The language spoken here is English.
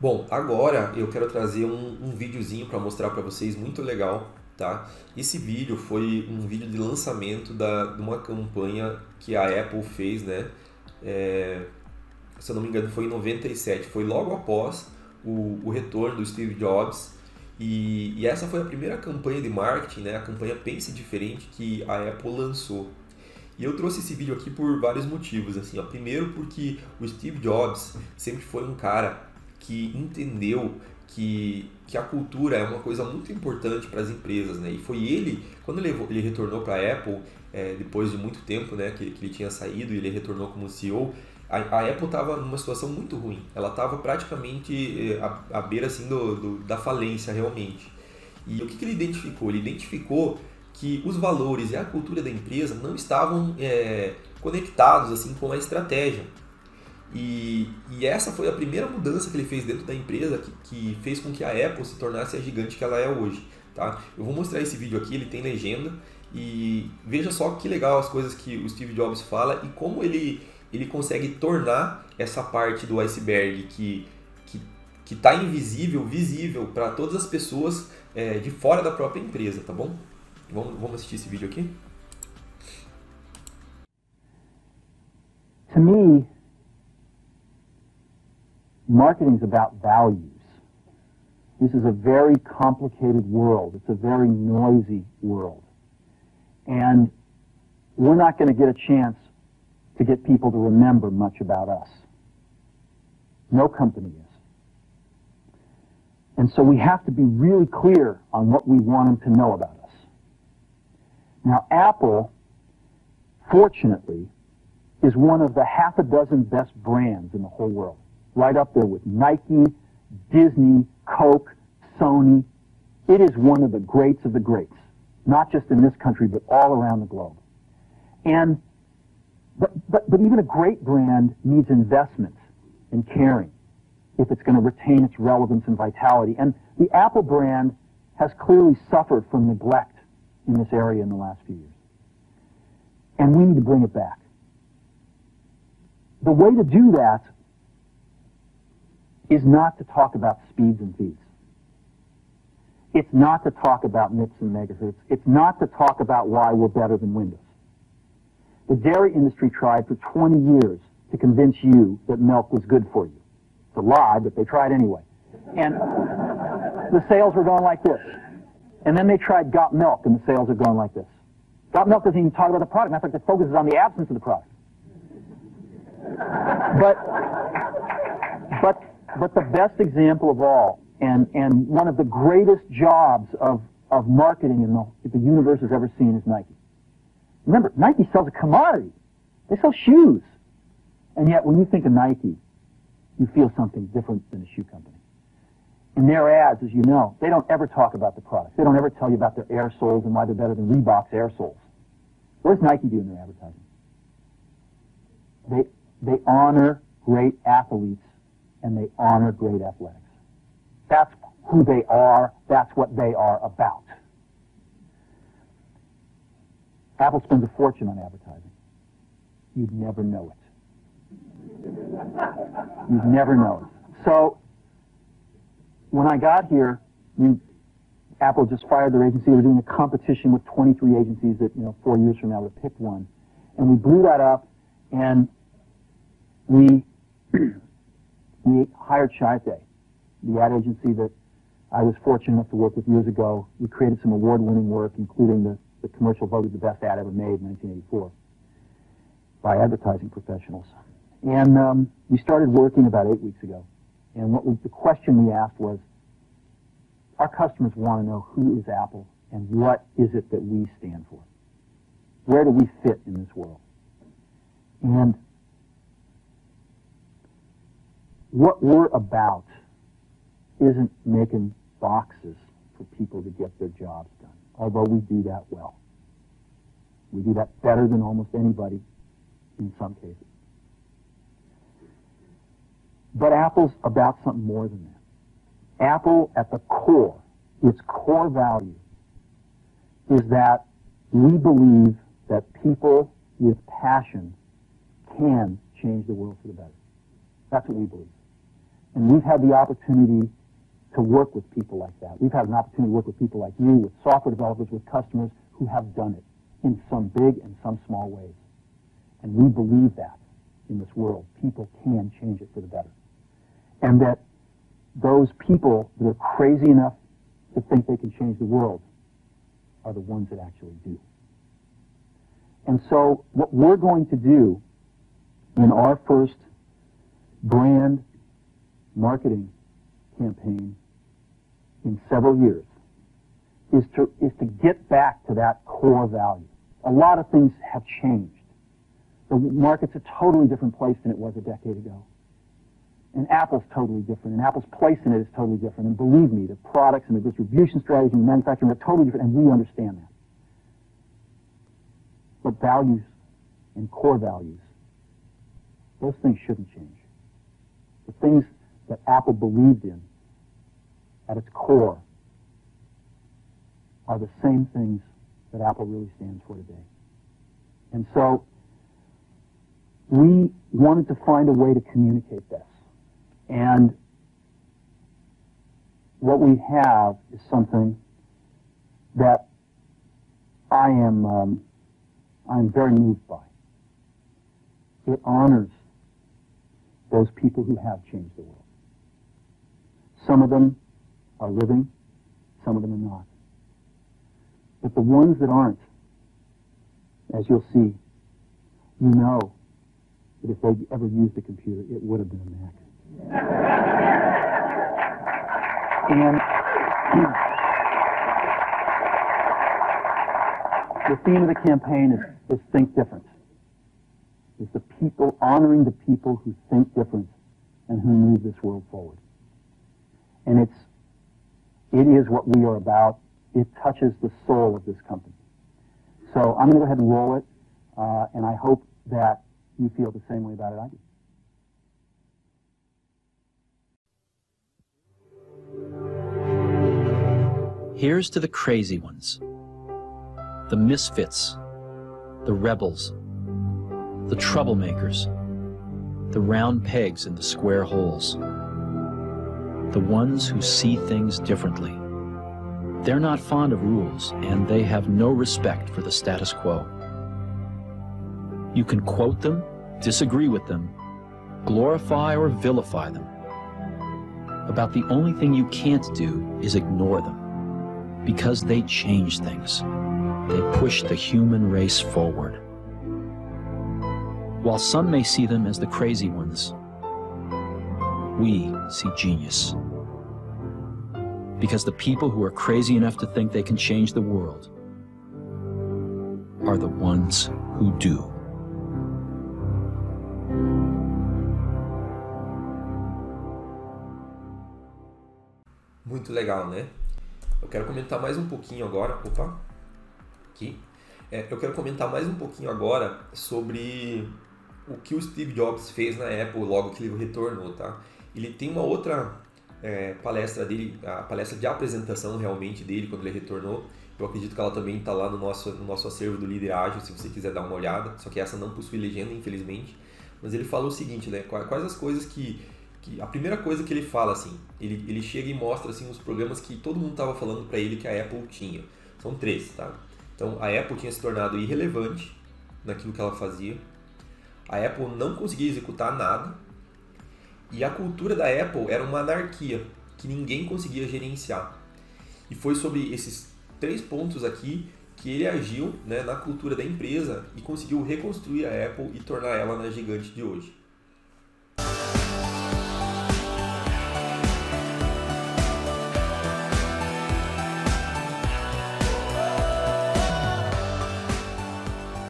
Bom, agora eu quero trazer um, um videozinho para mostrar para vocês muito legal, tá? Esse vídeo foi um vídeo de lançamento da, de uma campanha que a Apple fez, né? É, se eu não me engano foi em 97, foi logo após o, o retorno do Steve Jobs e, e, essa foi a primeira campanha de marketing, né? A campanha Pense Diferente que a Apple lançou. E eu trouxe esse vídeo aqui por vários motivos, assim, ó. Primeiro porque o Steve Jobs sempre foi um cara que entendeu que, que a cultura é uma coisa muito importante para as empresas, né? E foi ele, quando ele, ele retornou para a Apple, é, depois de muito tempo, né, que, que ele tinha saído e ele retornou como CEO, a, a Apple estava numa situação muito ruim. Ela estava praticamente é, à, beira assim, do, do, da falência, realmente. E o que, que ele identificou? Ele identificou que os valores e a cultura da empresa não estavam é, conectados assim com a estratégia. E, e, essa foi a primeira mudança que ele fez dentro da empresa que, que, fez com que a Apple se tornasse a gigante que ela é hoje. Tá? Eu vou mostrar esse vídeo aqui, ele tem legenda e veja só que legal as coisas que o Steve Jobs fala e como ele, ele consegue tornar essa parte do iceberg que que está invisível, visível para todas as pessoas é, de fora da própria empresa, tá bom? Vamos, vamos assistir esse vídeo aqui? To me, marketing is about values. This is a very complicated world. It's a very noisy world. And we're not going to get a chance to get people to remember much about us. No company is. And so we have to be really clear on what we want them to know about us. Now, Apple, fortunately, is one of the half a dozen best brands in the whole world right up there with Nike, Disney, Coke, Sony. It is one of the greats of the greats, not just in this country, but all around the globe. And, but, but, but even a great brand needs investment and caring if it's going to retain its relevance and vitality. And the Apple brand has clearly suffered from neglect in this area in the last few years. And we need to bring it back. The way to do that is not to talk about speeds and feeds. It's not to talk about MIPS and megahertz. It's not to talk about why we're better than Windows. The dairy industry tried for 20 years to convince you that milk was good for you. It's a lie, but they tried anyway. And the sales were going like this. And then they tried Got Milk, and the sales are going like this. Got Milk doesn't even talk about the product. Matter of fact, it focuses on the absence of the product. But, but but the best example of all, and, and one of the greatest jobs of, of marketing in the, the universe has ever seen is Nike. Remember, Nike sells a commodity. They sell shoes. And yet, when you think of Nike, you feel something different than a shoe company. In their ads, as you know, they don't ever talk about the product. They don't ever tell you about their air soles and why they're better than Reebok's air soles. What does Nike do in their advertising? They, they honor great athletes and they honor great athletics. That's who they are. That's what they are about. Apple spends a fortune on advertising. You'd never know it. You'd never know it. So, when I got here, Apple just fired their agency. They were doing a competition with 23 agencies that, you know, four years from now would pick one. And we blew that up, and we we hired Chiat/Day, the ad agency that I was fortunate enough to work with years ago. We created some award-winning work, including the, the commercial voted the best ad ever made in 1984 by advertising professionals. And um, we started working about eight weeks ago. And what we, the question we asked was, our customers want to know who is Apple and what is it that we stand for? Where do we fit in this world? And what we're about isn't making boxes for people to get their jobs done, although we do that well. We do that better than almost anybody in some cases. But Apple's about something more than that. Apple, at the core, its core value, is that we believe that people with passion can change the world for the better. That's what we believe. And we've had the opportunity to work with people like that. We've had an opportunity to work with people like you, with software developers, with customers who have done it in some big and some small ways. And we believe that in this world. People can change it for the better. And that those people that are crazy enough to think they can change the world are the ones that actually do. And so what we're going to do in our first brand marketing campaign in several years is to, is to get back to that core value. A lot of things have changed. The market's a totally different place than it was a decade ago. And Apple's totally different, and Apple's place in it is totally different. And believe me, the products and the distribution strategy and the manufacturing are totally different, and we understand that. But values and core values, those things shouldn't change. The things that Apple believed in at its core are the same things that Apple really stands for today. And so we wanted to find a way to communicate this. And what we have is something that I am um, I'm very moved by. It honors those people who have changed the world. Some of them are living, some of them are not. But the ones that aren't, as you'll see, you know that if they ever used a computer, it would have been a Mac. and the theme of the campaign is, is think different. Is the people honoring the people who think different and who move this world forward. And it's it is what we are about. It touches the soul of this company. So I'm going to go ahead and roll it, uh, and I hope that you feel the same way about it I do. Here's to the crazy ones, the misfits, the rebels, the troublemakers, the round pegs in the square holes, the ones who see things differently. They're not fond of rules, and they have no respect for the status quo. You can quote them, disagree with them, glorify or vilify them. About the only thing you can't do is ignore them because they change things. They push the human race forward. While some may see them as the crazy ones, we see genius. Because the people who are crazy enough to think they can change the world are the ones who do. Muito legal, né? Eu quero comentar mais um pouquinho agora. Opa! Aqui. É, eu quero comentar mais um pouquinho agora sobre o que o Steve Jobs fez na Apple logo que ele retornou, tá? Ele tem uma outra é, palestra dele, a palestra de apresentação realmente dele quando ele retornou. Eu acredito que ela também está lá no nosso, no nosso acervo do Líder Ágil, se você quiser dar uma olhada. Só que essa não possui legenda, infelizmente. Mas ele falou o seguinte, né? Quais as coisas que a primeira coisa que ele fala assim, ele, ele chega e mostra assim os problemas que todo mundo estava falando para ele que a Apple tinha. São três, tá? Então a Apple tinha se tornado irrelevante naquilo que ela fazia. A Apple não conseguia executar nada. E a cultura da Apple era uma anarquia que ninguém conseguia gerenciar. E foi sobre esses três pontos aqui que ele agiu né, na cultura da empresa e conseguiu reconstruir a Apple e tornar ela na gigante de hoje.